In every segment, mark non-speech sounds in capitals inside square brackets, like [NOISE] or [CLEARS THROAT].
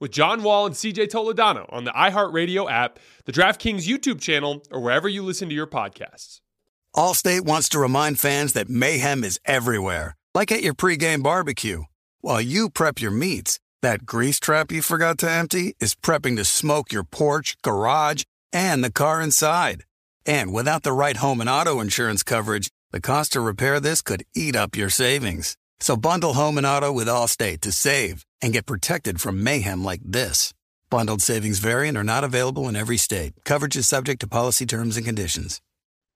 with John Wall and CJ Toledano on the iHeartRadio app, the DraftKings YouTube channel, or wherever you listen to your podcasts. Allstate wants to remind fans that mayhem is everywhere, like at your pregame barbecue. While you prep your meats, that grease trap you forgot to empty is prepping to smoke your porch, garage, and the car inside. And without the right home and auto insurance coverage, the cost to repair this could eat up your savings. So bundle home and auto with Allstate to save and get protected from mayhem like this. Bundled savings variant are not available in every state. Coverage is subject to policy terms and conditions.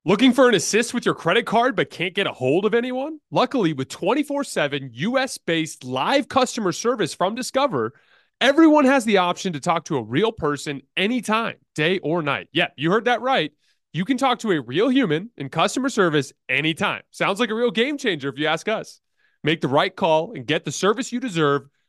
Looking for an assist with your credit card but can't get a hold of anyone? Luckily, with 24 7 US based live customer service from Discover, everyone has the option to talk to a real person anytime, day or night. Yeah, you heard that right. You can talk to a real human in customer service anytime. Sounds like a real game changer if you ask us. Make the right call and get the service you deserve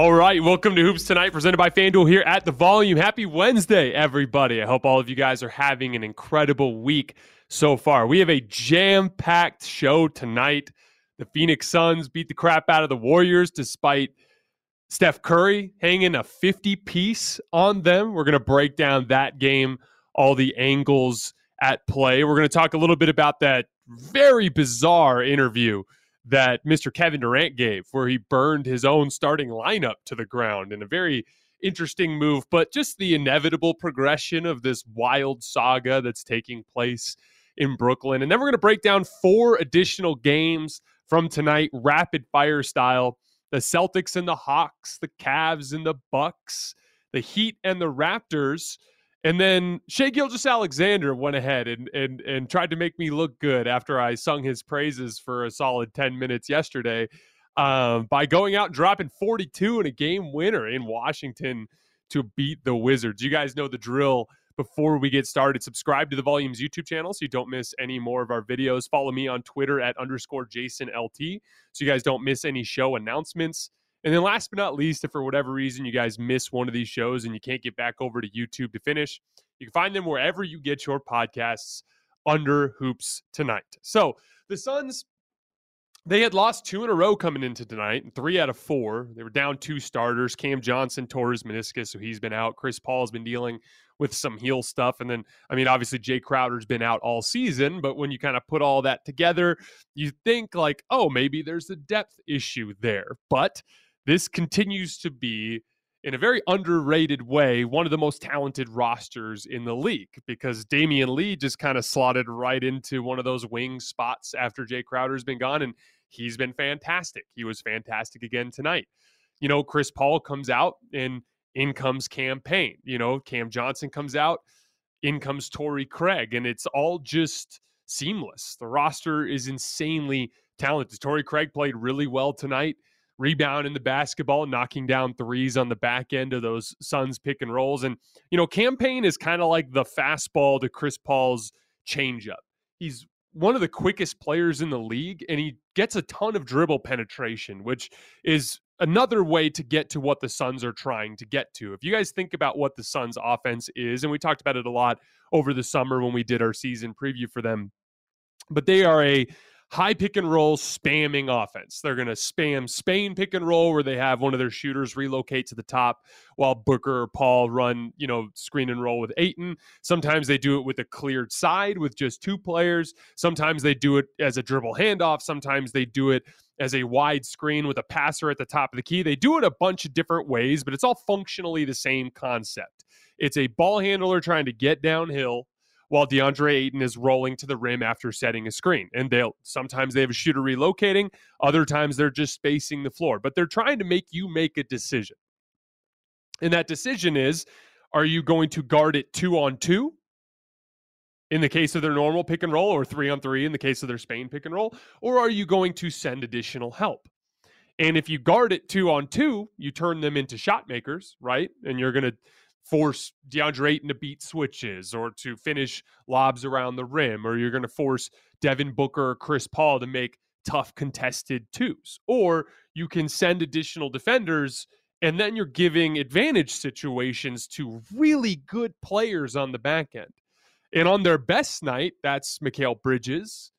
All right, welcome to Hoops Tonight, presented by FanDuel here at the Volume. Happy Wednesday, everybody. I hope all of you guys are having an incredible week so far. We have a jam packed show tonight. The Phoenix Suns beat the crap out of the Warriors despite Steph Curry hanging a 50 piece on them. We're going to break down that game, all the angles at play. We're going to talk a little bit about that very bizarre interview that Mr. Kevin Durant gave, where he burned his own starting lineup to the ground in a very interesting move, but just the inevitable progression of this wild saga that's taking place in Brooklyn. And then we're going to break down four additional games from tonight, rapid fire style. The Celtics and the Hawks, the Cavs and the Bucks, the Heat and the Raptors. And then Shai Gilgeous-Alexander went ahead and, and and tried to make me look good after I sung his praises for a solid 10 minutes yesterday um, by going out and dropping 42 in a game winner in Washington to beat the Wizards. You guys know the drill. Before we get started, subscribe to the Volumes YouTube channel so you don't miss any more of our videos. Follow me on Twitter at underscore Jason LT so you guys don't miss any show announcements. And then last but not least, if for whatever reason you guys miss one of these shows and you can't get back over to YouTube to finish, you can find them wherever you get your podcasts under Hoops Tonight. So the Suns, they had lost two in a row coming into tonight, and three out of four. They were down two starters. Cam Johnson tore his meniscus, so he's been out. Chris Paul's been dealing with some heel stuff. And then, I mean, obviously, Jay Crowder's been out all season, but when you kind of put all that together, you think like, oh, maybe there's a depth issue there. But this continues to be in a very underrated way, one of the most talented rosters in the league because Damion Lee just kind of slotted right into one of those wing spots after Jay Crowder's been gone, and he's been fantastic. He was fantastic again tonight. You know, Chris Paul comes out and in comes Cam. You know, Cam Johnson comes out, in comes Torrey Craig, and it's all just seamless. The roster is insanely talented. Torrey Craig played really well tonight rebound in the basketball, knocking down threes on the back end of those Suns pick and rolls. And, you know, Cam Payne is kind of like the fastball to Chris Paul's changeup. He's one of the quickest players in the league, and he gets a ton of dribble penetration, which is another way to get to what the Suns are trying to get to. If you guys think about what the Suns offense is, and we talked about it a lot over the summer when we did our season preview for them, but they are a high pick and roll spamming offense. They're going to spam Spain pick and roll where they have one of their shooters relocate to the top while Booker or Paul run, you know, screen and roll with Ayton. Sometimes they do it with a cleared side with just two players. Sometimes they do it as a dribble handoff. Sometimes they do it as a wide screen with a passer at the top of the key. They do it a bunch of different ways, but it's all functionally the same concept. It's a ball handler trying to get downhill while DeAndre Ayton is rolling to the rim after setting a screen. And they'll sometimes they have a shooter relocating, other times they're just spacing the floor, but they're trying to make you make a decision. And that decision is are you going to guard it two on two in the case of their normal pick and roll, or three on three in the case of their Spain pick and roll, or are you going to send additional help? And if you guard it two on two, you turn them into shot makers, right? And you're going to force DeAndre Ayton to beat switches or to finish lobs around the rim, or you're going to force Devin Booker or Chris Paul to make tough contested twos. Or you can send additional defenders, and then you're giving advantage situations to really good players on the back end. And on their best night, that's Mikal Bridges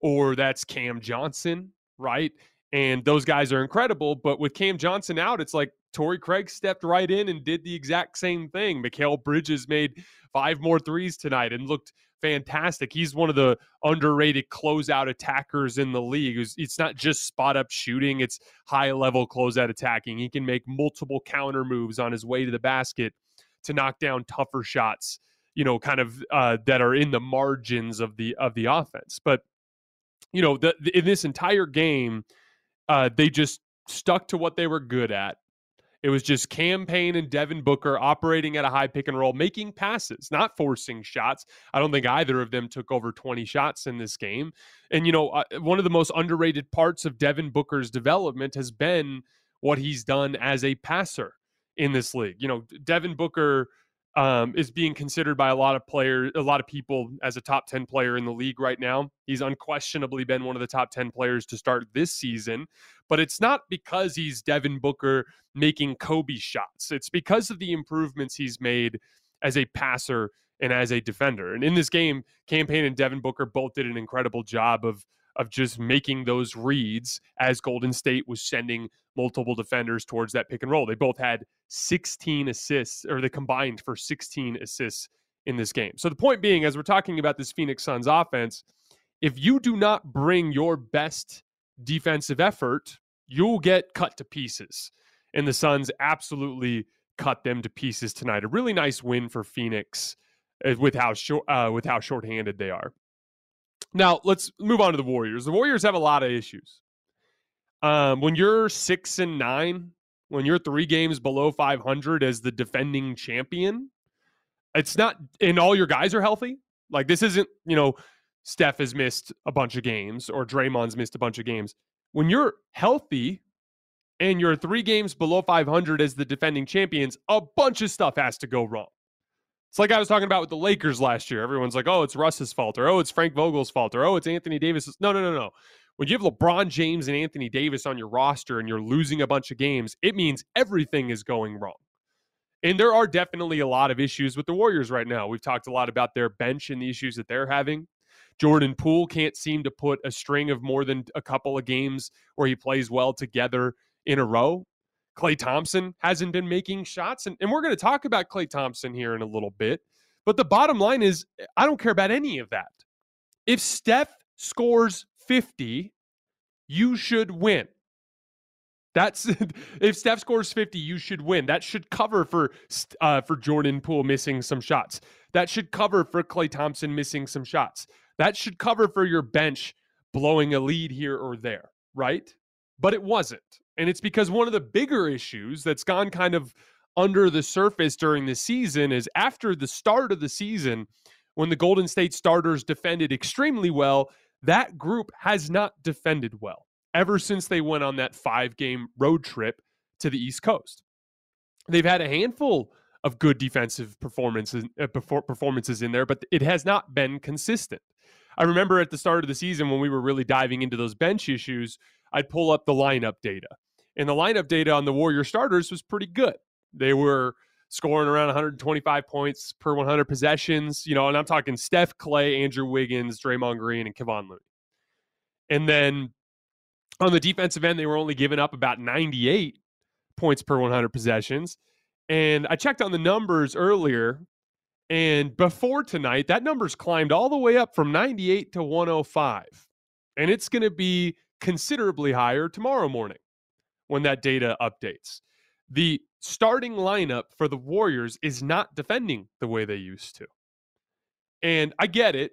or that's Cam Johnson, right? And those guys are incredible. But with Cam Johnson out, it's like Torrey Craig stepped right in and did the exact same thing. Mikal Bridges made five more threes tonight and looked fantastic. He's one of the underrated closeout attackers in the league. It's not just spot up shooting, it's high level closeout attacking. He can make multiple counter moves on his way to the basket to knock down tougher shots, you know, kind of uh, that are in the margins of the of the offense. But you know, the, the in this entire game, uh, they just stuck to what they were good at it was just Cam Payne and Devin Booker operating at a high pick and roll, making passes, not forcing shots. I don't think either of them took over 20 shots in this game. And, you know, uh, one of the most underrated parts of Devin Booker's development has been what he's done as a passer in this league. You know, Devin Booker um, is being considered by a lot of players, a lot of people as a top 10 player in the league right now. He's unquestionably been one of the top 10 players to start this season, but it's not because he's Devin Booker making Kobe shots. It's because of the improvements he's made as a passer and as a defender. And in this game, Cam Payne and Devin Booker both did an incredible job of of just making those reads as Golden State was sending multiple defenders towards that pick and roll. They both had 16 assists, or they combined for 16 assists in this game. So the point being, as we're talking about this Phoenix Suns offense, if you do not bring your best defensive effort, you'll get cut to pieces. And the Suns absolutely cut them to pieces tonight. A really nice win for Phoenix uh, with how short uh, with how shorthanded they are. Now let's move on to the Warriors. The Warriors have a lot of issues. Um, when you're six and nine, when you're three games below 500 as the defending champion, it's not, and all your guys are healthy. Like this isn't, you know, Steph has missed a bunch of games or Draymond's missed a bunch of games. When you're healthy and you're three games below 500 as the defending champions, a bunch of stuff has to go wrong. It's like I was talking about with the Lakers last year. Everyone's like, oh, it's Russ's fault, or oh, it's Frank Vogel's fault, or oh, it's Anthony Davis. No, no, no, no. When you have LeBron James and Anthony Davis on your roster and you're losing a bunch of games, it means everything is going wrong. And there are definitely a lot of issues with the Warriors right now. We've talked a lot about their bench and the issues that they're having. Jordan Poole can't seem to put a string of more than a couple of games where he plays well together in a row. Klay Thompson hasn't been making shots. And, and we're going to talk about Klay Thompson here in a little bit. But the bottom line is, I don't care about any of that. If Steph scores 50, you should win. That's [LAUGHS] if Steph scores 50, you should win. That should cover for uh, for Jordan Poole missing some shots. That should cover for Klay Thompson missing some shots. That should cover for your bench blowing a lead here or there, right? But it wasn't. And it's because one of the bigger issues that's gone kind of under the surface during the season is after the start of the season, when the Golden State starters defended extremely well, that group has not defended well ever since they went on that five game road trip to the East Coast. They've had a handful of good defensive performances uh, performances in there, but it has not been consistent. I remember at the start of the season when we were really diving into those bench issues, I'd pull up the lineup data. And the lineup data on the Warrior starters was pretty good. They were scoring around 125 points per 100 possessions, you know, and I'm talking Steph, Klay, Andrew Wiggins, Draymond Green, and Kevon Looney. And then on the defensive end, they were only giving up about 98 points per 100 possessions. And I checked on the numbers earlier, and before tonight, that number's climbed all the way up from 98 to 105. And it's going to be considerably higher tomorrow morning when that data updates. The starting lineup for the Warriors is not defending the way they used to. And I get it.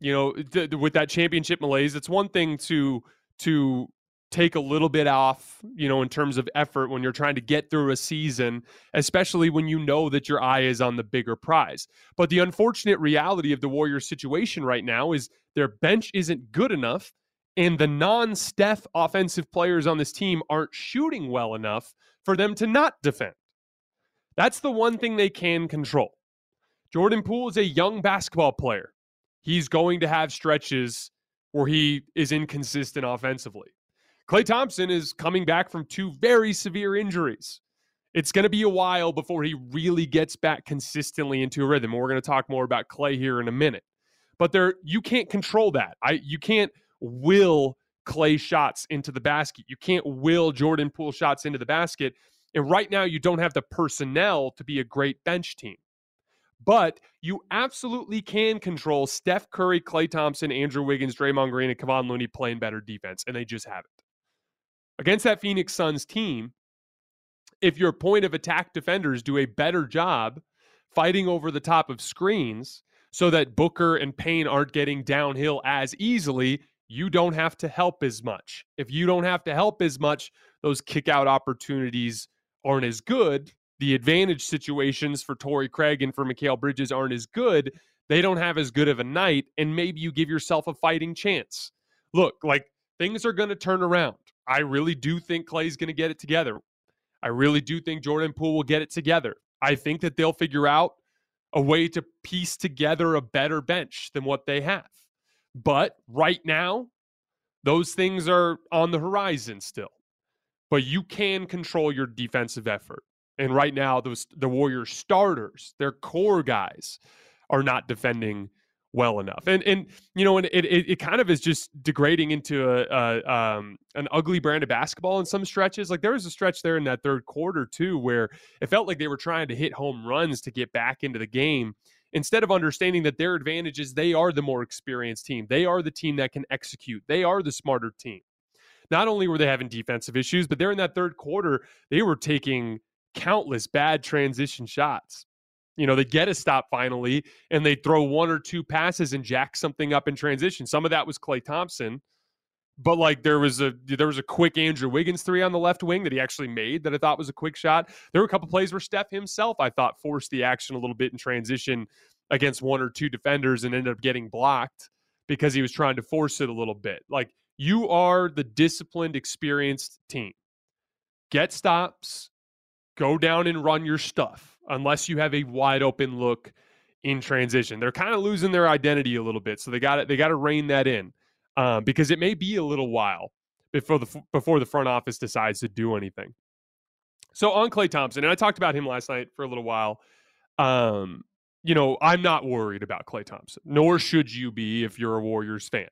You know, th- with that championship malaise, it's one thing to to take a little bit off, you know, in terms of effort when you're trying to get through a season, especially when you know that your eye is on the bigger prize. But the unfortunate reality of the Warriors situation right now is their bench isn't good enough and the non Steph offensive players on this team aren't shooting well enough for them to not defend. That's the one thing they can control. Jordan Poole is a young basketball player. He's going to have stretches where he is inconsistent offensively. Klay Thompson is coming back from two very severe injuries. It's going to be a while before he really gets back consistently into a rhythm. we're going to talk more about Klay here in a minute. But there you can't control that. I you can't will Klay shots into the basket. You can't will Jordan Poole shots into the basket. And right now you don't have the personnel to be a great bench team. But you absolutely can control Steph Curry, Klay Thompson, Andrew Wiggins, Draymond Green, and Kevon Looney playing better defense, and they just haven't. Against that Phoenix Suns team, if your point of attack defenders do a better job fighting over the top of screens so that Booker and Payne aren't getting downhill as easily, you don't have to help as much. If you don't have to help as much, those kick out opportunities aren't as good the advantage situations for Torrey Craig and for Mikal Bridges aren't as good, they don't have as good of a night, and maybe you give yourself a fighting chance. Look, like things are going to turn around. I really do think Klay's going to get it together. I really do think Jordan Poole will get it together. I think that they'll figure out a way to piece together a better bench than what they have. But right now, those things are on the horizon still. But you can control your defensive effort. And right now, those the Warriors starters, their core guys, are not defending well enough. And and you know, and it it, it kind of is just degrading into a, a um, an ugly brand of basketball in some stretches. Like there was a stretch there in that third quarter too, where it felt like they were trying to hit home runs to get back into the game. Instead of understanding that their advantage is they are the more experienced team, they are the team that can execute, they are the smarter team. Not only were they having defensive issues, but they're in that third quarter, they were taking countless bad transition shots. You know, they get a stop finally and they throw one or two passes and jack something up in transition. Some of that was Klay Thompson, but like there was a there was a quick Andrew Wiggins three on the left wing that he actually made that I thought was a quick shot. There were a couple plays where Steph himself I thought forced the action a little bit in transition against one or two defenders and ended up getting blocked because he was trying to force it a little bit. Like you are the disciplined, experienced team. Get stops, go down and run your stuff unless you have a wide open look in transition. They're kind of losing their identity a little bit, so they got it. They got to rein that in. Um, because it may be a little while before the before the front office decides to do anything. So on Klay Thompson, and I talked about him last night for a little while. Um, you know, I'm not worried about Klay Thompson, nor should you be if you're a Warriors fan.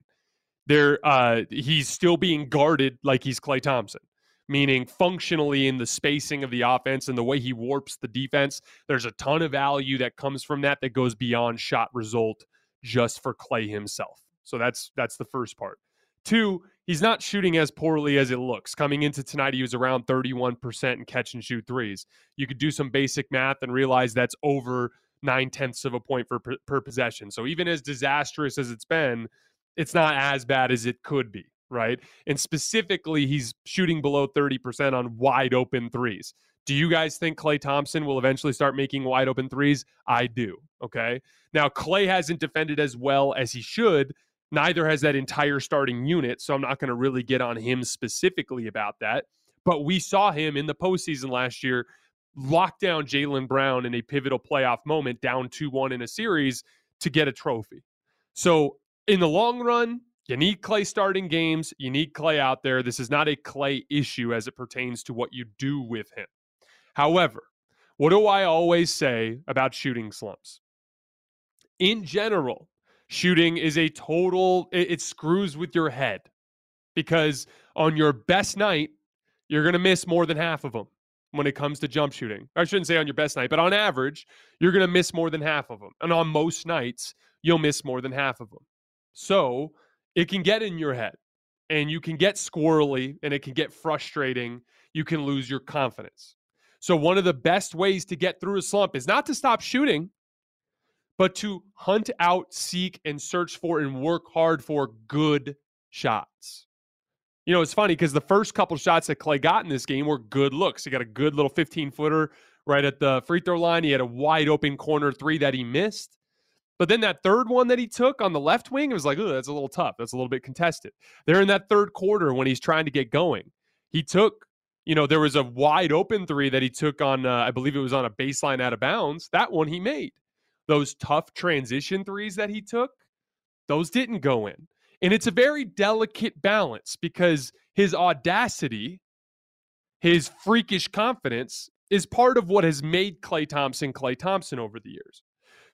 There, uh, he's still being guarded like he's Klay Thompson, meaning functionally in the spacing of the offense and the way he warps the defense. There's a ton of value that comes from that that goes beyond shot result just for Klay himself. So that's that's the first part. Two, he's not shooting as poorly as it looks. Coming into tonight, he was around 31% in catch and shoot threes. You could do some basic math and realize that's over nine tenths of a point point per, per possession. So even as disastrous as it's been, it's not as bad as it could be, right? And specifically, he's shooting below 30% on wide open threes. Do you guys think Klay Thompson will eventually start making wide open threes? I do. Okay. Now, Klay hasn't defended as well as he should. Neither has that entire starting unit. So I'm not going to really get on him specifically about that. But we saw him in the postseason last year lock down Jaylen Brown in a pivotal playoff moment, down 2 1 in a series to get a trophy. So, in the long run, you need Klay starting games. You need Klay out there. This is not a Klay issue as it pertains to what you do with him. However, what do I always say about shooting slumps? In general, shooting is a total, it, it screws with your head because on your best night, you're going to miss more than half of them when it comes to jump shooting. I shouldn't say on your best night, but on average, you're going to miss more than half of them. And on most nights, you'll miss more than half of them. So it can get in your head and you can get squirrely and it can get frustrating. You can lose your confidence. So, one of the best ways to get through a slump is not to stop shooting, but to hunt out, seek, and search for and work hard for good shots. You know, it's funny because the first couple shots that Klay got in this game were good looks. He got a good little 15 footer right at the free throw line. He had a wide open corner three that he missed. But then that third one that he took on the left wing, it was like, oh, that's a little tough. That's a little bit contested. There in that third quarter when he's trying to get going, he took, you know, there was a wide open three that he took on, uh, I believe it was on a baseline out of bounds. That one he made. Those tough transition threes that he took, those didn't go in. And it's a very delicate balance because his audacity, his freakish confidence is part of what has made Klay Thompson Klay Thompson over the years.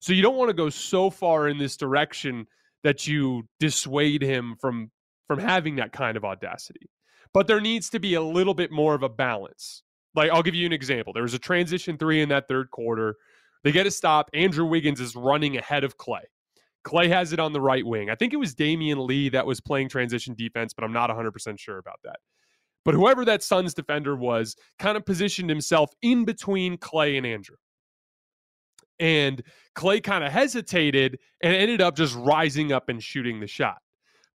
So you don't want to go so far in this direction that you dissuade him from from having that kind of audacity. But there needs to be a little bit more of a balance. Like I'll give you an example. There was a transition 3 in that third quarter. They get a stop. Andrew Wiggins is running ahead of Klay. Klay has it on the right wing. I think it was Damion Lee that was playing transition defense, but I'm not 100% sure about that. But whoever that Suns defender was kind of positioned himself in between Klay and Andrew. And Klay kind of hesitated and ended up just rising up and shooting the shot.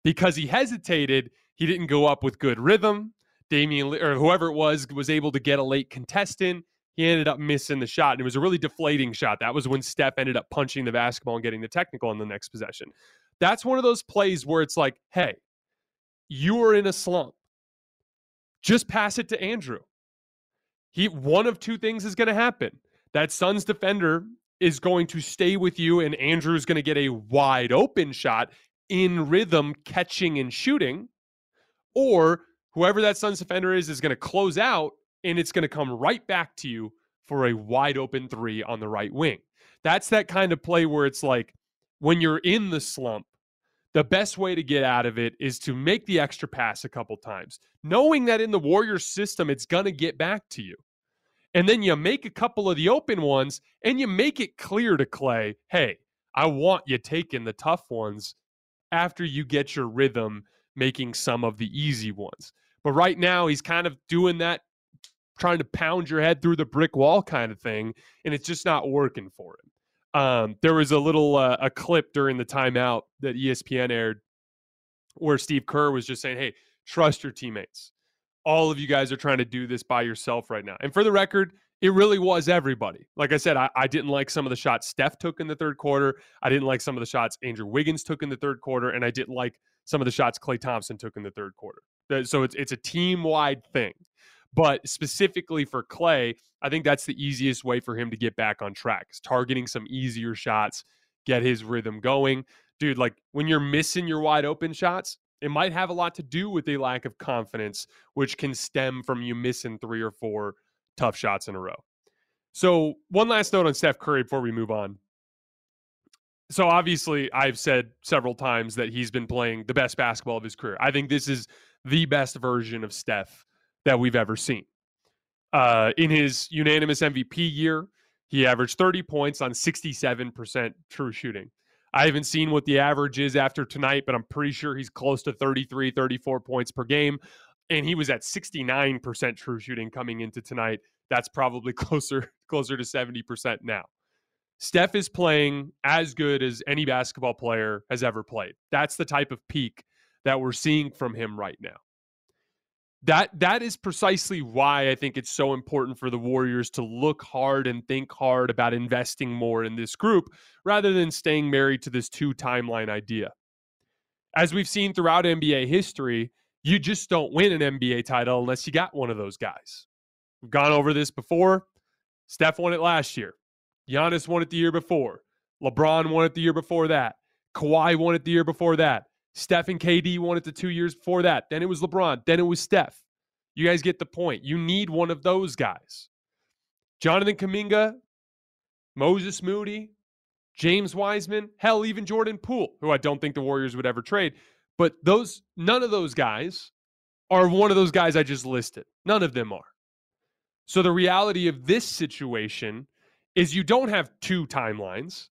Because he hesitated, he didn't go up with good rhythm. Damion Lee, or whoever it was was able to get a late contestant he ended up missing the shot. And it was a really deflating shot. That was when Steph ended up punching the basketball and getting the technical in the next possession. That's one of those plays where it's like, hey, you are in a slump. Just pass it to Andrew. He one of two things is going to happen. That Suns defender is going to stay with you, and Andrew is going to get a wide open shot in rhythm, catching and shooting, or whoever that Suns defender is is going to close out and it's going to come right back to you for a wide open three on the right wing. That's that kind of play where it's like when you're in the slump, the best way to get out of it is to make the extra pass a couple times, knowing that in the Warriors system, it's going to get back to you. And then you make a couple of the open ones and you make it clear to Klay, hey, I want you taking the tough ones after you get your rhythm making some of the easy ones. But right now, he's kind of doing that trying to pound your head through the brick wall kind of thing, and it's just not working for him. Um, there was a little uh, a clip during the timeout that ESPN aired where Steve Kerr was just saying, "Hey, trust your teammates. All of you guys are trying to do this by yourself right now." And for the record, it really was everybody. Like I said, I, I, didn't like some of the shots Steph took in the third quarter. I didn't like some of the shots Andrew Wiggins took in the third quarter, and I didn't like some of the shots Klay Thompson took in the third quarter. So it's it's a team wide thing. But specifically for Klay, I think that's the easiest way for him to get back on track. Is targeting some easier shots, get his rhythm going. Dude, like when you're missing your wide open shots, It might have a lot to do with a lack of confidence, which can stem from you missing three or four tough shots in a row. So, one last note on Steph Curry before we move on. So, obviously, I've said several times that he's been playing the best basketball of his career. I think this is the best version of Steph that we've ever seen. Uh, in his unanimous MVP year, he averaged 30 points on 67% true shooting. I haven't seen what the average is after tonight, but I'm pretty sure he's close to 33, 34 points per game. And he was at 69% true shooting coming into tonight. That's probably [LAUGHS] closer closer to 70% now. Steph is playing as good as any basketball player has ever played. That's the type of peak that we're seeing from him right now that that is precisely why I think it's so important for the Warriors to look hard and think hard about investing more in this group rather than staying married to this two timeline idea. As we've seen throughout NBA history, you just don't win an NBA title unless you got one of those guys. We've gone over this before. Steph won it last year. Giannis won it the year before. LeBron won it the year before that. Kawhi won it the year before that. Steph and KD it the two years before that. Then it was LeBron. Then it was Steph. You guys get the point. You need one of those guys. Jonathan Kuminga, Moses Moody, James Wiseman, hell, even Jordan Poole, who I don't think the Warriors would ever trade. But those, none of those guys are one of those guys I just listed. None of them are. So the reality of this situation is you don't have two timelines.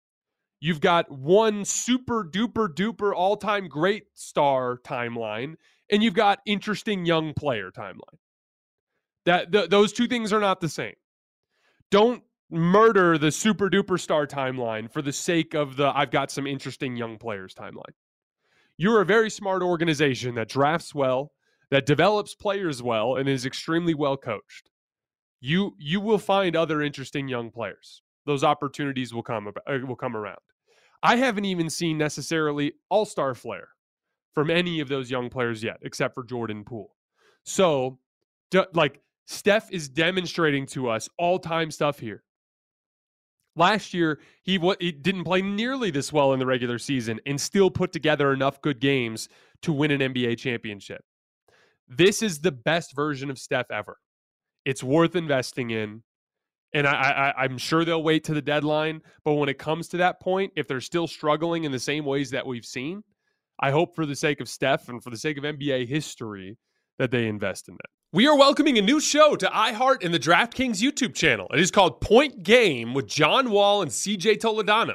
You've got one super duper duper all time great star timeline, and you've got interesting young player timeline. That th- those two things are not the same. Don't murder the super duper star timeline for the sake of the I've got some interesting young players timeline. You're a very smart organization that drafts well, that develops players well, and is extremely well coached. You you will find other interesting young players. Those opportunities will come uh, will come around. I haven't even seen necessarily all star flair from any of those young players yet, except for Jordan Poole. So, like, Steph is demonstrating to us all time stuff here. Last year, he, w- he didn't play nearly this well in the regular season and still put together enough good games to win an NBA championship. This is the best version of Steph ever. It's worth investing in. And I, I, am sure they'll wait to the deadline. But when it comes to that point, if they're still struggling in the same ways that we've seen, I hope for the sake of Steph and for the sake of NBA history that they invest in that. We are welcoming a new show to iHeart and the DraftKings YouTube channel. It is called Point Game with John Wall and CJ Toledano.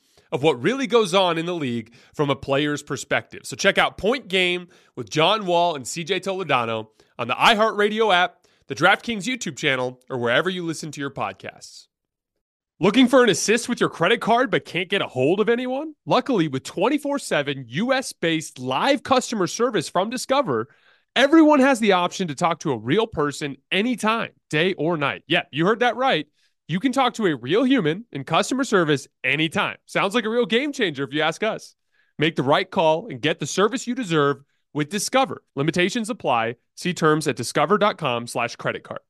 of what really goes on in the league from a player's perspective. So check out Point Game with John Wall and CJ Toledano on the iHeartRadio app, the DraftKings YouTube channel, or wherever you listen to your podcasts. Looking for an assist with your credit card but can't get a hold of anyone? Luckily, with 24 7 US based live customer service from Discover, everyone has the option to talk to a real person anytime, day or night. Yeah, you heard that right you can talk to a real human in customer service anytime. Sounds like a real game changer if you ask us. Make the right call and get the service you deserve with Discover. Limitations apply. See terms at discover.com slash credit card.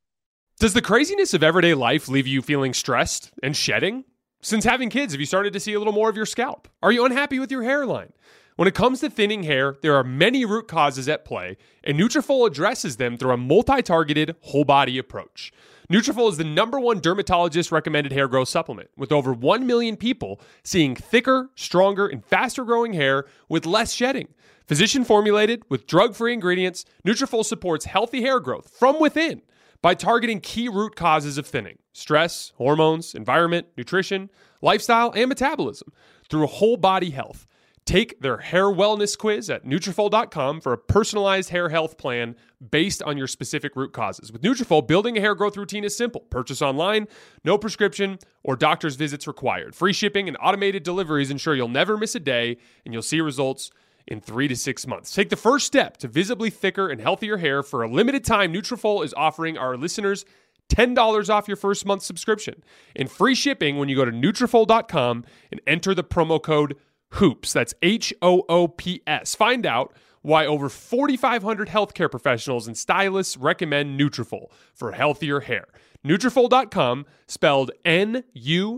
Does the craziness of everyday life leave you feeling stressed and shedding? Since having kids, have you started to see a little more of your scalp? Are you unhappy with your hairline? When it comes to thinning hair, there are many root causes at play, and Nutrafol addresses them through a multi-targeted whole body approach. Nutrafol is the number one dermatologist recommended hair growth supplement, with over 1 million people seeing thicker, stronger, and faster growing hair with less shedding. Physician formulated with drug-free ingredients, Nutrafol supports healthy hair growth from within by targeting key root causes of thinning: stress, hormones, environment, nutrition, lifestyle, and metabolism through whole body health. Take their hair wellness quiz at Nutrafol.com for a personalized hair health plan based on your specific root causes. With Nutrafol, building a hair growth routine is simple. Purchase online, no prescription or doctor's visits required. Free shipping and automated deliveries ensure you'll never miss a day and you'll see results in three to six months. Take the first step to visibly thicker and healthier hair. For a limited time, Nutrafol is offering our listeners $10 off your first month subscription and free shipping when you go to Nutrafol.com and enter the promo code HOOPS. That's H-O-O-P-S. Find out why over 4,500 healthcare professionals and stylists recommend Nutrafol for healthier hair. Nutrafol.com, spelled N-U-T-R-A-F-O-L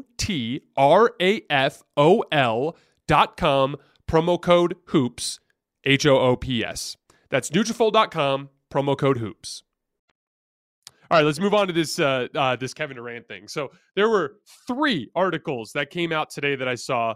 dot com, promo code HOOPS, H-O-O-P-S. That's Nutrafol.com, promo code HOOPS. All right, let's move on to this uh, uh, this Kevin Durant thing. So there were three articles that came out today that I saw.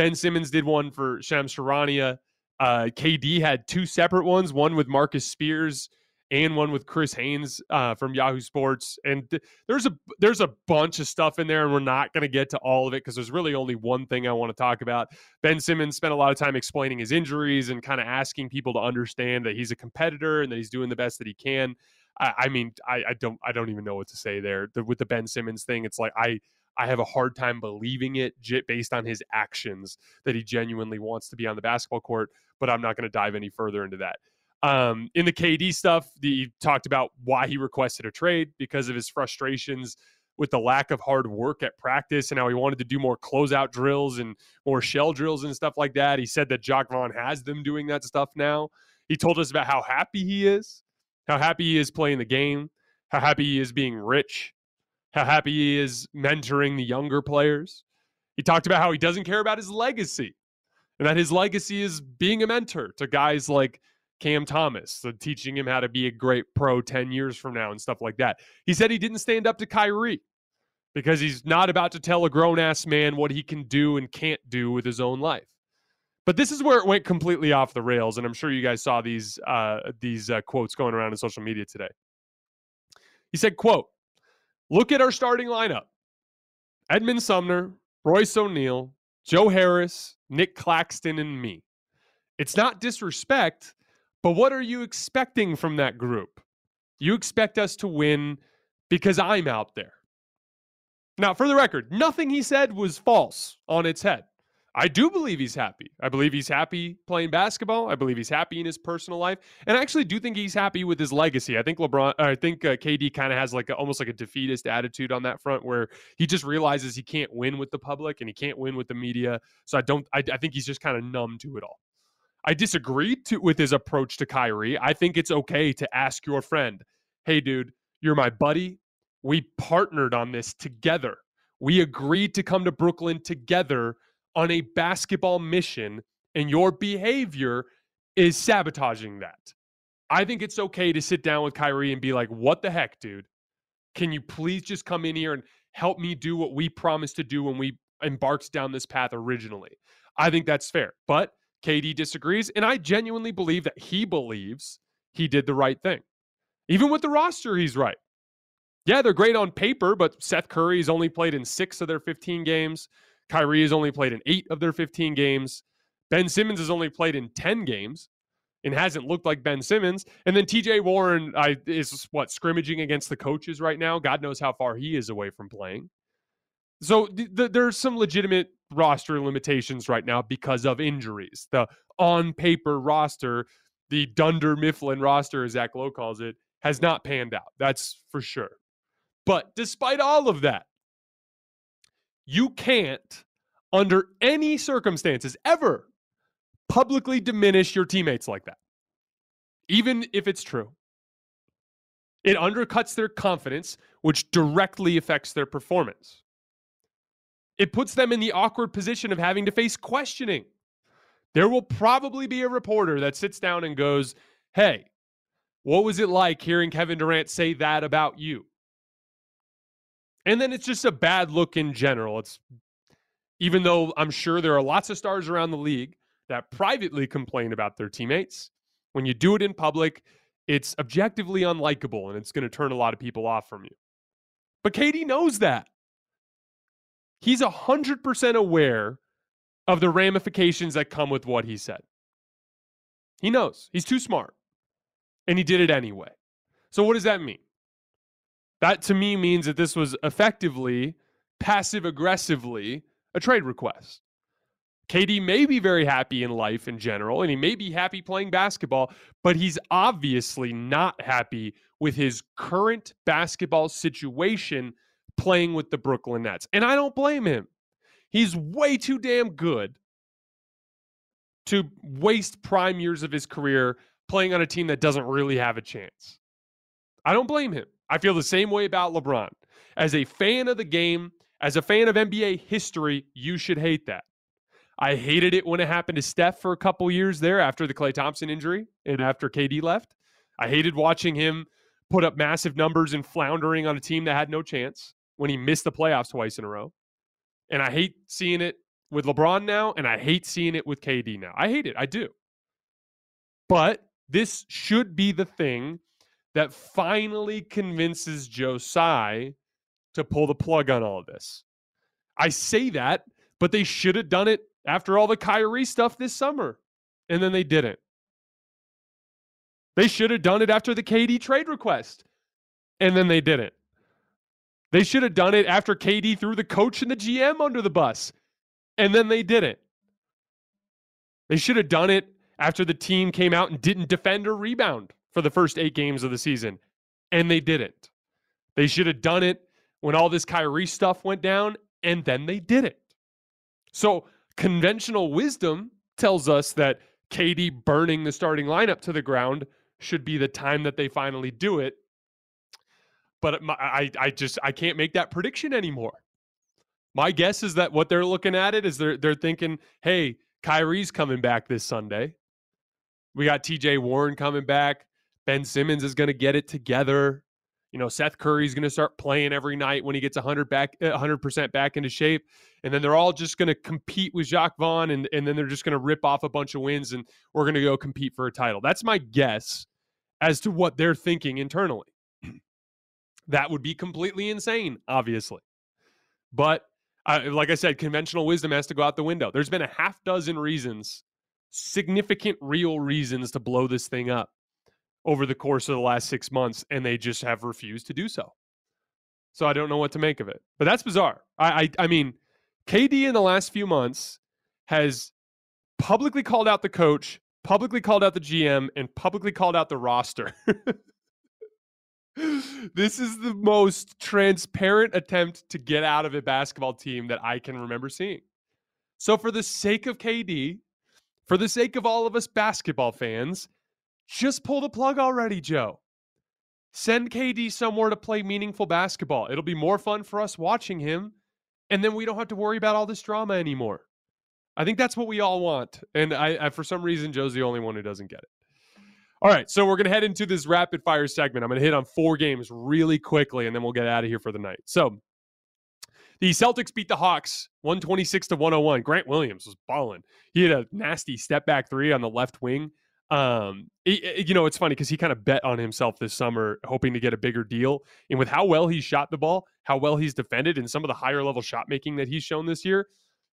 Ben Simmons did one for Shams Charania. Uh, KD had two separate ones, one with Marcus Spears and one with Chris Haynes uh, from Yahoo Sports. And th- there's a there's a bunch of stuff in there, and we're not going to get to all of it because there's really only one thing I want to talk about. Ben Simmons spent a lot of time explaining his injuries and kind of asking people to understand that he's a competitor and that he's doing the best that he can. I, I mean, I, I, don't I don't even know what to say there the, with the Ben Simmons thing. It's like I I have a hard time believing it based on his actions that he genuinely wants to be on the basketball court. But I'm not going to dive any further into that. Um, in the KD stuff, the, he talked about why he requested a trade because of his frustrations with the lack of hard work at practice and how he wanted to do more closeout drills and more shell drills and stuff like that. He said that Jacque Vaughn has them doing that stuff now. He told us about how happy he is how happy he is playing the game, how happy he is being rich, how happy he is mentoring the younger players. He talked about how he doesn't care about his legacy and that his legacy is being a mentor to guys like Cam Thomas, so teaching him how to be a great pro 10 years from now and stuff like that. He said he didn't stand up to Kyrie because he's not about to tell a grown ass man what he can do and can't do with his own life. But this is where it went completely off the rails, and I'm sure you guys saw these uh, these uh, quotes going around in social media today. He said, "quote Look at our starting lineup: Edmund Sumner, Royce O'Neale, Joe Harris, Nick Claxton, and me. It's not disrespect, but what are you expecting from that group? You expect us to win because I'm out there." Now, for the record, nothing he said was false on its head. I do believe he's happy. I believe he's happy playing basketball. I believe he's happy in his personal life, and I actually do think he's happy with his legacy. I think LeBron, I think uh, KD kind of has like a, almost like a defeatist attitude on that front, where he just realizes he can't win with the public and he can't win with the media. So I don't. I, I think he's just kind of numb to it all. I disagree to, with his approach to Kyrie. I think it's okay to ask your friend, "Hey, dude, you're my buddy. We partnered on this together. We agreed to come to Brooklyn together." On a basketball mission and your behavior is sabotaging that. I think it's okay to sit down with Kyrie and be like, what the heck, dude? Can you please just come in here and help me do what we promised to do when we embarked down this path originally? I think that's fair. But KD disagrees. And I genuinely believe that he believes he did the right thing. Even with the roster, he's right. Yeah, they're great on paper, but Seth Curry's only played in six of their 15 games. Kyrie has only played in eight of their 15 games. Ben Simmons has only played in 10 games and hasn't looked like Ben Simmons. And then TJ Warren I, is what scrimmaging against the coaches right now. God knows how far he is away from playing. So th- th- there's some legitimate roster limitations right now because of injuries. The on paper roster, the Dunder Mifflin roster, as Zach Lowe calls it, has not panned out. That's for sure. But despite all of that, you can't, under any circumstances, ever publicly diminish your teammates like that, even if it's true. It undercuts their confidence, which directly affects their performance. It puts them in the awkward position of having to face questioning. There will probably be a reporter that sits down and goes, Hey, what was it like hearing Kevin Durant say that about you? And then it's just a bad look in general. It's even though I'm sure there are lots of stars around the league that privately complain about their teammates, when you do it in public, it's objectively unlikable and it's going to turn a lot of people off from you. But KD knows that. He's 100% aware of the ramifications that come with what he said. He knows. He's too smart. And he did it anyway. So, what does that mean? That to me means that this was effectively passive aggressively a trade request. KD may be very happy in life in general, and he may be happy playing basketball, but he's obviously not happy with his current basketball situation playing with the Brooklyn Nets. And I don't blame him. He's way too damn good to waste prime years of his career playing on a team that doesn't really have a chance. I don't blame him. I feel the same way about LeBron. As a fan of the game, as a fan of NBA history, you should hate that. I hated it when it happened to Steph for a couple years there after the Klay Thompson injury and after KD left. I hated watching him put up massive numbers and floundering on a team that had no chance when he missed the playoffs twice in a row. And I hate seeing it with LeBron now, and I hate seeing it with KD now. I hate it. I do. But this should be the thing that finally convinces Joe Tsai to pull the plug on all of this. I say that, but they should have done it after all the Kyrie stuff this summer, and then they didn't. They should have done it after the KD trade request, and then they didn't. They should have done it after KD threw the coach and the GM under the bus, and then they didn't. They should have done it after the team came out and didn't defend or rebound for the first eight games of the season, and they didn't. They should have done it when all this Kyrie stuff went down, and then they didn't. So conventional wisdom tells us that KD burning the starting lineup to the ground should be the time that they finally do it. But I, I just I can't make that prediction anymore. My guess is that what they're looking at it is they're they're thinking, hey, Kyrie's coming back this Sunday. We got TJ Warren coming back. Ben Simmons is going to get it together. You know, Seth Curry's going to start playing every night when he gets 100 back 100% back into shape. And then they're all just going to compete with Jacque Vaughn and, and then they're just going to rip off a bunch of wins and we're going to go compete for a title. That's my guess as to what they're thinking internally. [CLEARS THROAT] that would be completely insane, obviously. But uh, like I said, conventional wisdom has to go out the window. There's been a half dozen reasons, significant real reasons to blow this thing up over the course of the last six months, and they just have refused to do so. So I don't know what to make of it. But that's bizarre. I, I, I mean, KD in the last few months has publicly called out the coach, publicly called out the GM, and publicly called out the roster. [LAUGHS] this is the most transparent attempt to get out of a basketball team that I can remember seeing. So, for the sake of KD, for the sake of all of us basketball fans, just pull the plug already, Joe. Send KD somewhere to play meaningful basketball. It'll be more fun for us watching him, and then we don't have to worry about all this drama anymore. I think that's what we all want. And I, I for some reason, Joe's the only one who doesn't get it. All right, so we're going to head into this rapid fire segment. I'm going to hit on four games really quickly, and then we'll get out of here for the night. So, the Celtics beat the Hawks 126 to 101. Grant Williams was balling. He had a nasty step back three on the left wing um, you know, it's funny because he kind of bet on himself this summer, hoping to get a bigger deal. And with how well he shot the ball, how well he's defended, and some of the higher level shot making that he's shown this year,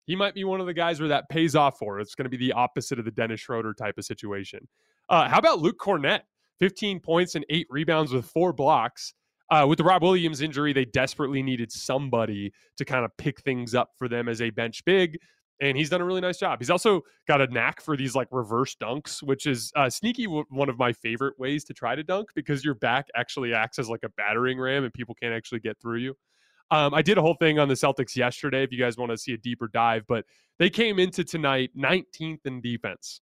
he might be one of the guys where that pays off for. It's going to be the opposite of the Dennis Schroeder type of situation. Uh, how about Luke Kornet? 15 points and eight rebounds with four blocks. Uh, with the Rob Williams injury, they desperately needed somebody to kind of pick things up for them as a bench big and he's done a really nice job. He's also got a knack for these like reverse dunks, which is uh, sneaky. W- one of my favorite ways to try to dunk because your back actually acts as like a battering ram, and people can't actually get through you. Um, I did a whole thing on the Celtics yesterday. If you guys want to see a deeper dive, but they came into tonight 19th in defense.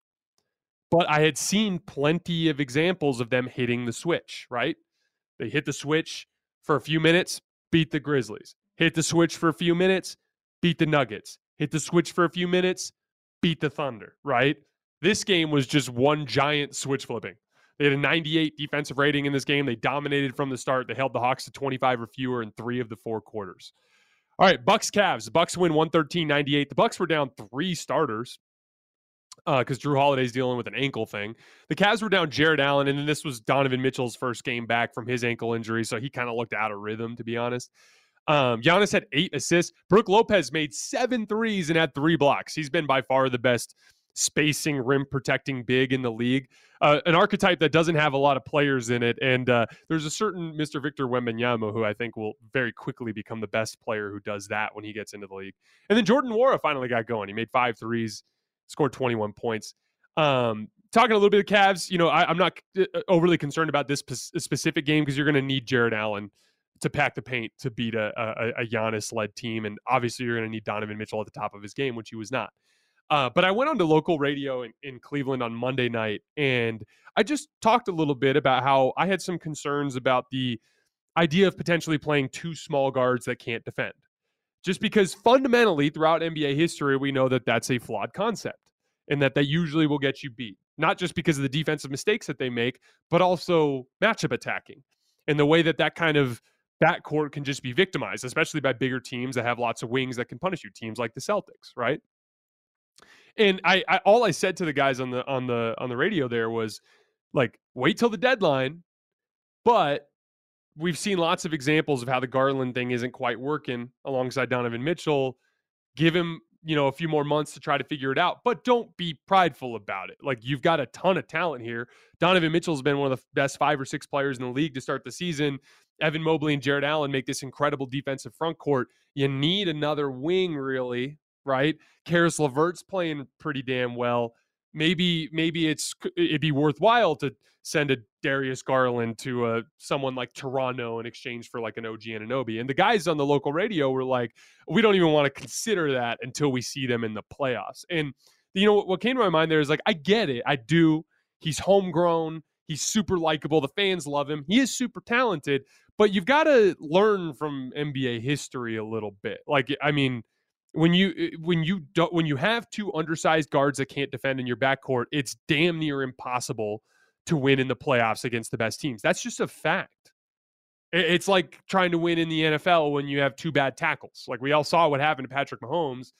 But I had seen plenty of examples of them hitting the switch. Right? They hit the switch for a few minutes, beat the Grizzlies. Hit the switch for a few minutes, beat the Nuggets hit the switch for a few minutes, beat the Thunder, right? This game was just one giant switch flipping. They had a 98 defensive rating in this game. They dominated from the start. They held the Hawks to 25 or fewer in three of the four quarters. All right, Bucks Cavs. Bucks win 113-98. The Bucks were down three starters because uh, Jrue Holiday's dealing with an ankle thing. The Cavs were down Jarrett Allen, and then this was Donovan Mitchell's first game back from his ankle injury, so he kind of looked out of rhythm, to be honest. Um, Giannis had eight assists. Brook Lopez made seven threes and had three blocks. He's been by far the best spacing, rim protecting big in the league. Uh, an archetype that doesn't have a lot of players in it. And uh, there's a certain Mr. Victor Wembanyama who I think will very quickly become the best player who does that when he gets into the league. And then Jordan Nwora finally got going. He made five threes, scored 21 points. Um, talking a little bit of Cavs, you know, I, am not uh, overly concerned about this specific game because you're going to need Jarrett Allen to pack the paint to beat a, a, a Giannis led team. And obviously, you're going to need Donovan Mitchell at the top of his game, which he was not. Uh, but I went on to local radio in, in Cleveland on Monday night, and I just talked a little bit about how I had some concerns about the idea of potentially playing two small guards that can't defend. Just because fundamentally, throughout NBA history, we know that that's a flawed concept and that that usually will get you beat, not just because of the defensive mistakes that they make, but also matchup attacking and the way that that kind of backcourt can just be victimized, especially by bigger teams that have lots of wings that can punish you, teams like the Celtics, right? And I, I all I said to the guys on the on the on the radio there was like wait till the deadline, but we've seen lots of examples of how the Garland thing isn't quite working alongside Donovan Mitchell. Give him, you know, a few more months to try to figure it out, but don't be prideful about it. Like you've got a ton of talent here. Donovan Mitchell's been one of the best five or six players in the league to start the season. Evan Mobley and Jarrett Allen make this incredible defensive front court. You need another wing, really, right? Caris LeVert's playing pretty damn well. Maybe maybe it's it'd be worthwhile to send a Darius Garland to a uh, someone like Toronto in exchange for like an OG and Anunoby. And the guys on the local radio were like, we don't even want to consider that until we see them in the playoffs. And you know what came to my mind there is like, I get it, I do. He's homegrown. He's super likable. The fans love him. He is super talented, but you've got to learn from NBA history a little bit. Like, I mean, when you eh, when you don't when you have two undersized guards that can't defend in your backcourt, it's damn near impossible to win in the playoffs against the best teams. That's just a fact. It's like trying to win in the NFL when you have two bad tackles. Like we all saw what happened to Patrick Mahomes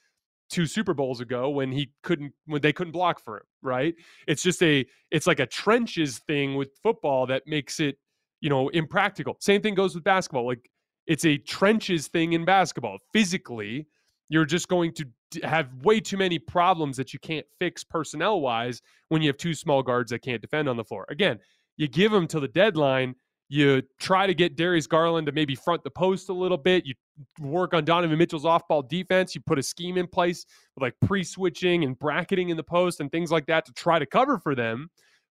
two Super Bowls ago when he couldn't when they couldn't block for him, right? It's just a it's like a trenches thing with football that makes it, you know, impractical. Same thing goes with basketball. Like it's a trenches thing in basketball. Physically, you're just going to have way too many problems that you can't fix personnel wise when you have two small guards that can't defend on the floor. Again, you give them to the deadline. You try to get Darius Garland to maybe front the post a little bit. You work on Donovan Mitchell's off ball defense. You put a scheme in place like pre switching and bracketing in the post and things like that to try to cover for them.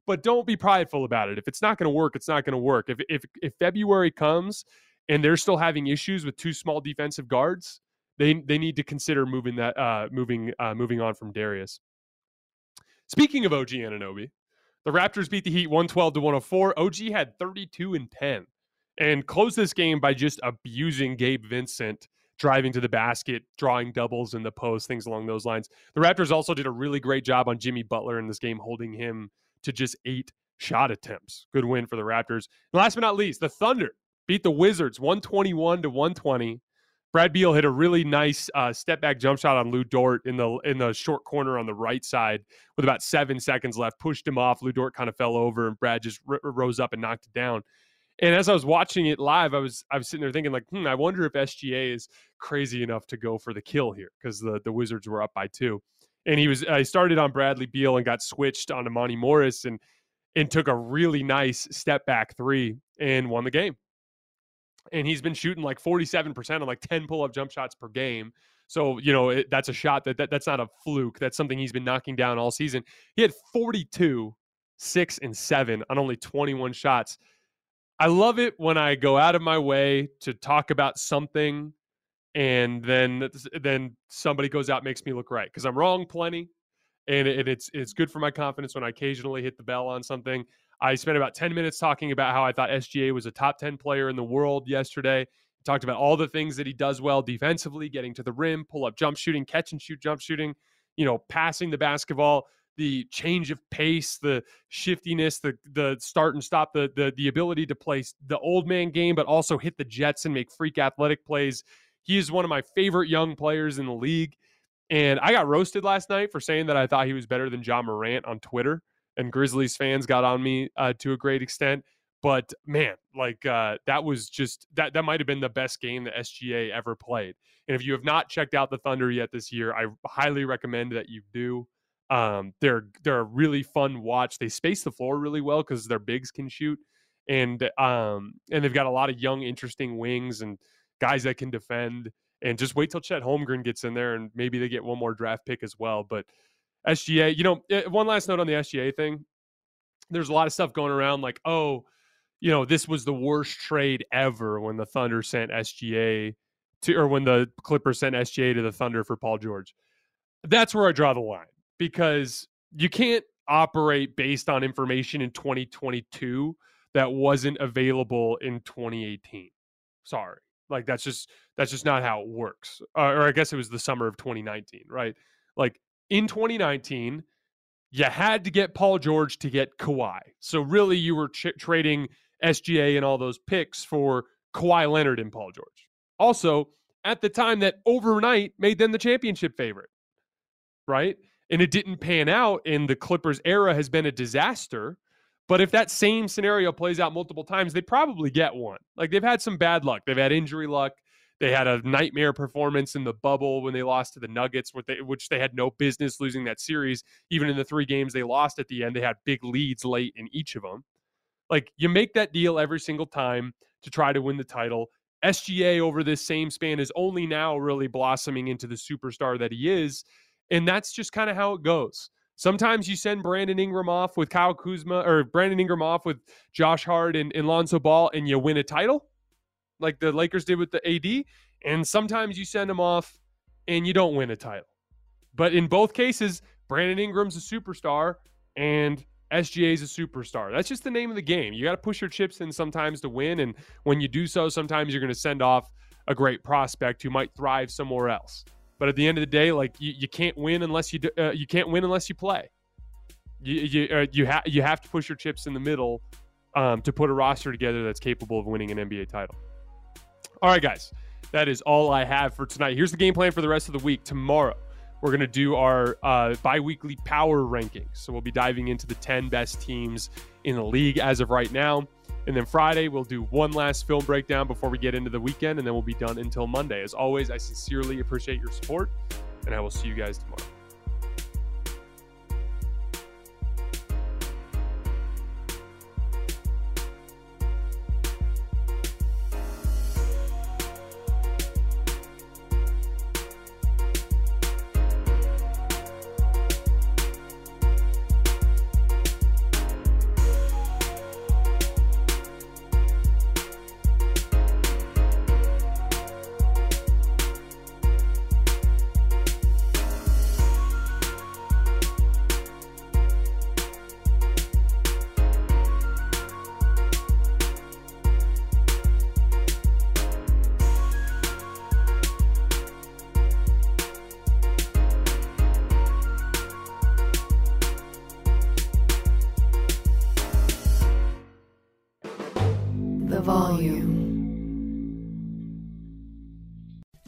But don't be prideful about it. If it's not going to work, it's not going to work. If, if, if February comes and they're still having issues with two small defensive guards, they they need to consider moving that uh, moving uh, moving on from Darius. Speaking of OG Anunoby, the Raptors beat the Heat 112 to 104. OG had 32 and 10 and closed this game by just abusing Gabe Vincent, driving to the basket, drawing doubles in the post, things along those lines. The Raptors also did a really great job on Jimmy Butler in this game, holding him to just eight shot attempts. Good win for the Raptors. And last but not least, the Thunder beat the Wizards 121 to 120. Brad Beal hit a really nice uh, step back jump shot on Lu Dort in the in the short corner on the right side with about seven seconds left. Pushed him off. Lu Dort kind of fell over, and Brad just r- rose up and knocked it down. And as I was watching it live, I was I was sitting there thinking like, hmm, I wonder if SGA is crazy enough to go for the kill here because the the Wizards were up by two, and he was I started on Bradley Beal and got switched onto Monte Morris and and took a really nice step back three and won the game and he's been shooting like 47% on like 10 pull-up jump shots per game. So, you know, it, that's a shot that, that that's not a fluke. That's something he's been knocking down all season. He had 42, 6 and 7 on only 21 shots. I love it when I go out of my way to talk about something and then then somebody goes out makes me look right because I'm wrong plenty and, it, it's it's good for my confidence when I occasionally hit the bell on something. I spent about 10 minutes talking about how I thought SGA was a top 10 player in the world yesterday. talked about all the things that he does well defensively, getting to the rim, pull up jump shooting, catch and shoot jump shooting, you know, passing the basketball, the change of pace, the shiftiness, the the start and stop, the the the ability to play the old man game, but also hit the jets and make freak athletic plays. He is one of my favorite young players in the league. And I got roasted last night for saying that I thought he was better than Ja Morant on Twitter and Grizzlies fans got on me uh, to a great extent. But man, like uh, that was just that that might have been the best game that SGA ever played. And if you have not checked out the Thunder yet this year, I highly recommend that you do. Um, they're they're a really fun watch. They space the floor really well because their bigs can shoot, and um, and they've got a lot of young, interesting wings and guys that can defend. And just wait till Chet Holmgren gets in there, and maybe they get one more draft pick as well. But SGA, you know, eh, one last note on the SGA thing. There's a lot of stuff going around like, oh, you know, this was the worst trade ever when the Thunder sent SGA to, or when the Clippers sent SGA to the Thunder for Paul George. That's where I draw the line because you can't operate based on information in 2022 that wasn't available in 2018. Sorry. Like that's just that's just not how it works. Uh, or I guess it was the summer of 2019, right? Like in 2019, you had to get Paul George to get Kawhi. So really, you were ch- trading SGA and all those picks for Kawhi Leonard and Paul George. Also, at the time that overnight made them the championship favorite, right? And it didn't pan out, and the Clippers era has been a disaster. But if that same scenario plays out multiple times, they probably get one. Like they've had some bad luck. They've had injury luck. They had a nightmare performance in the bubble when they lost to the Nuggets, which they had no business losing that series. Even in the three games they lost at the end, they had big leads late in each of them. Like you make that deal every single time to try to win the title. SGA over this same span is only now really blossoming into the superstar that he is. And that's just kind of how it goes. Sometimes you send Brandon Ingram off with Kyle Kuzma or Brandon Ingram off with Josh Hart and, and Lonzo Ball and you win a title like the Lakers did with the AD. And sometimes you send them off and you don't win a title. But in both cases, Brandon Ingram's a superstar and SGA's a superstar. That's just the name of the game. You got to push your chips in sometimes to win. And when you do so, sometimes you're going to send off a great prospect who might thrive somewhere else. But at the end of the day, like you, you can't win unless you do, uh, you can't win unless you play. You you uh, you have you have to push your chips in the middle um, to put a roster together that's capable of winning an NBA title. All right, guys, that is all I have for tonight. Here's the game plan for the rest of the week. Tomorrow, we're going to do our uh, bi weekly power rankings. So we'll be diving into the 10 best teams in the league as of right now. And then Friday, we'll do one last film breakdown before we get into the weekend, and then we'll be done until Monday. As always, I sincerely appreciate your support, and I will see you guys tomorrow.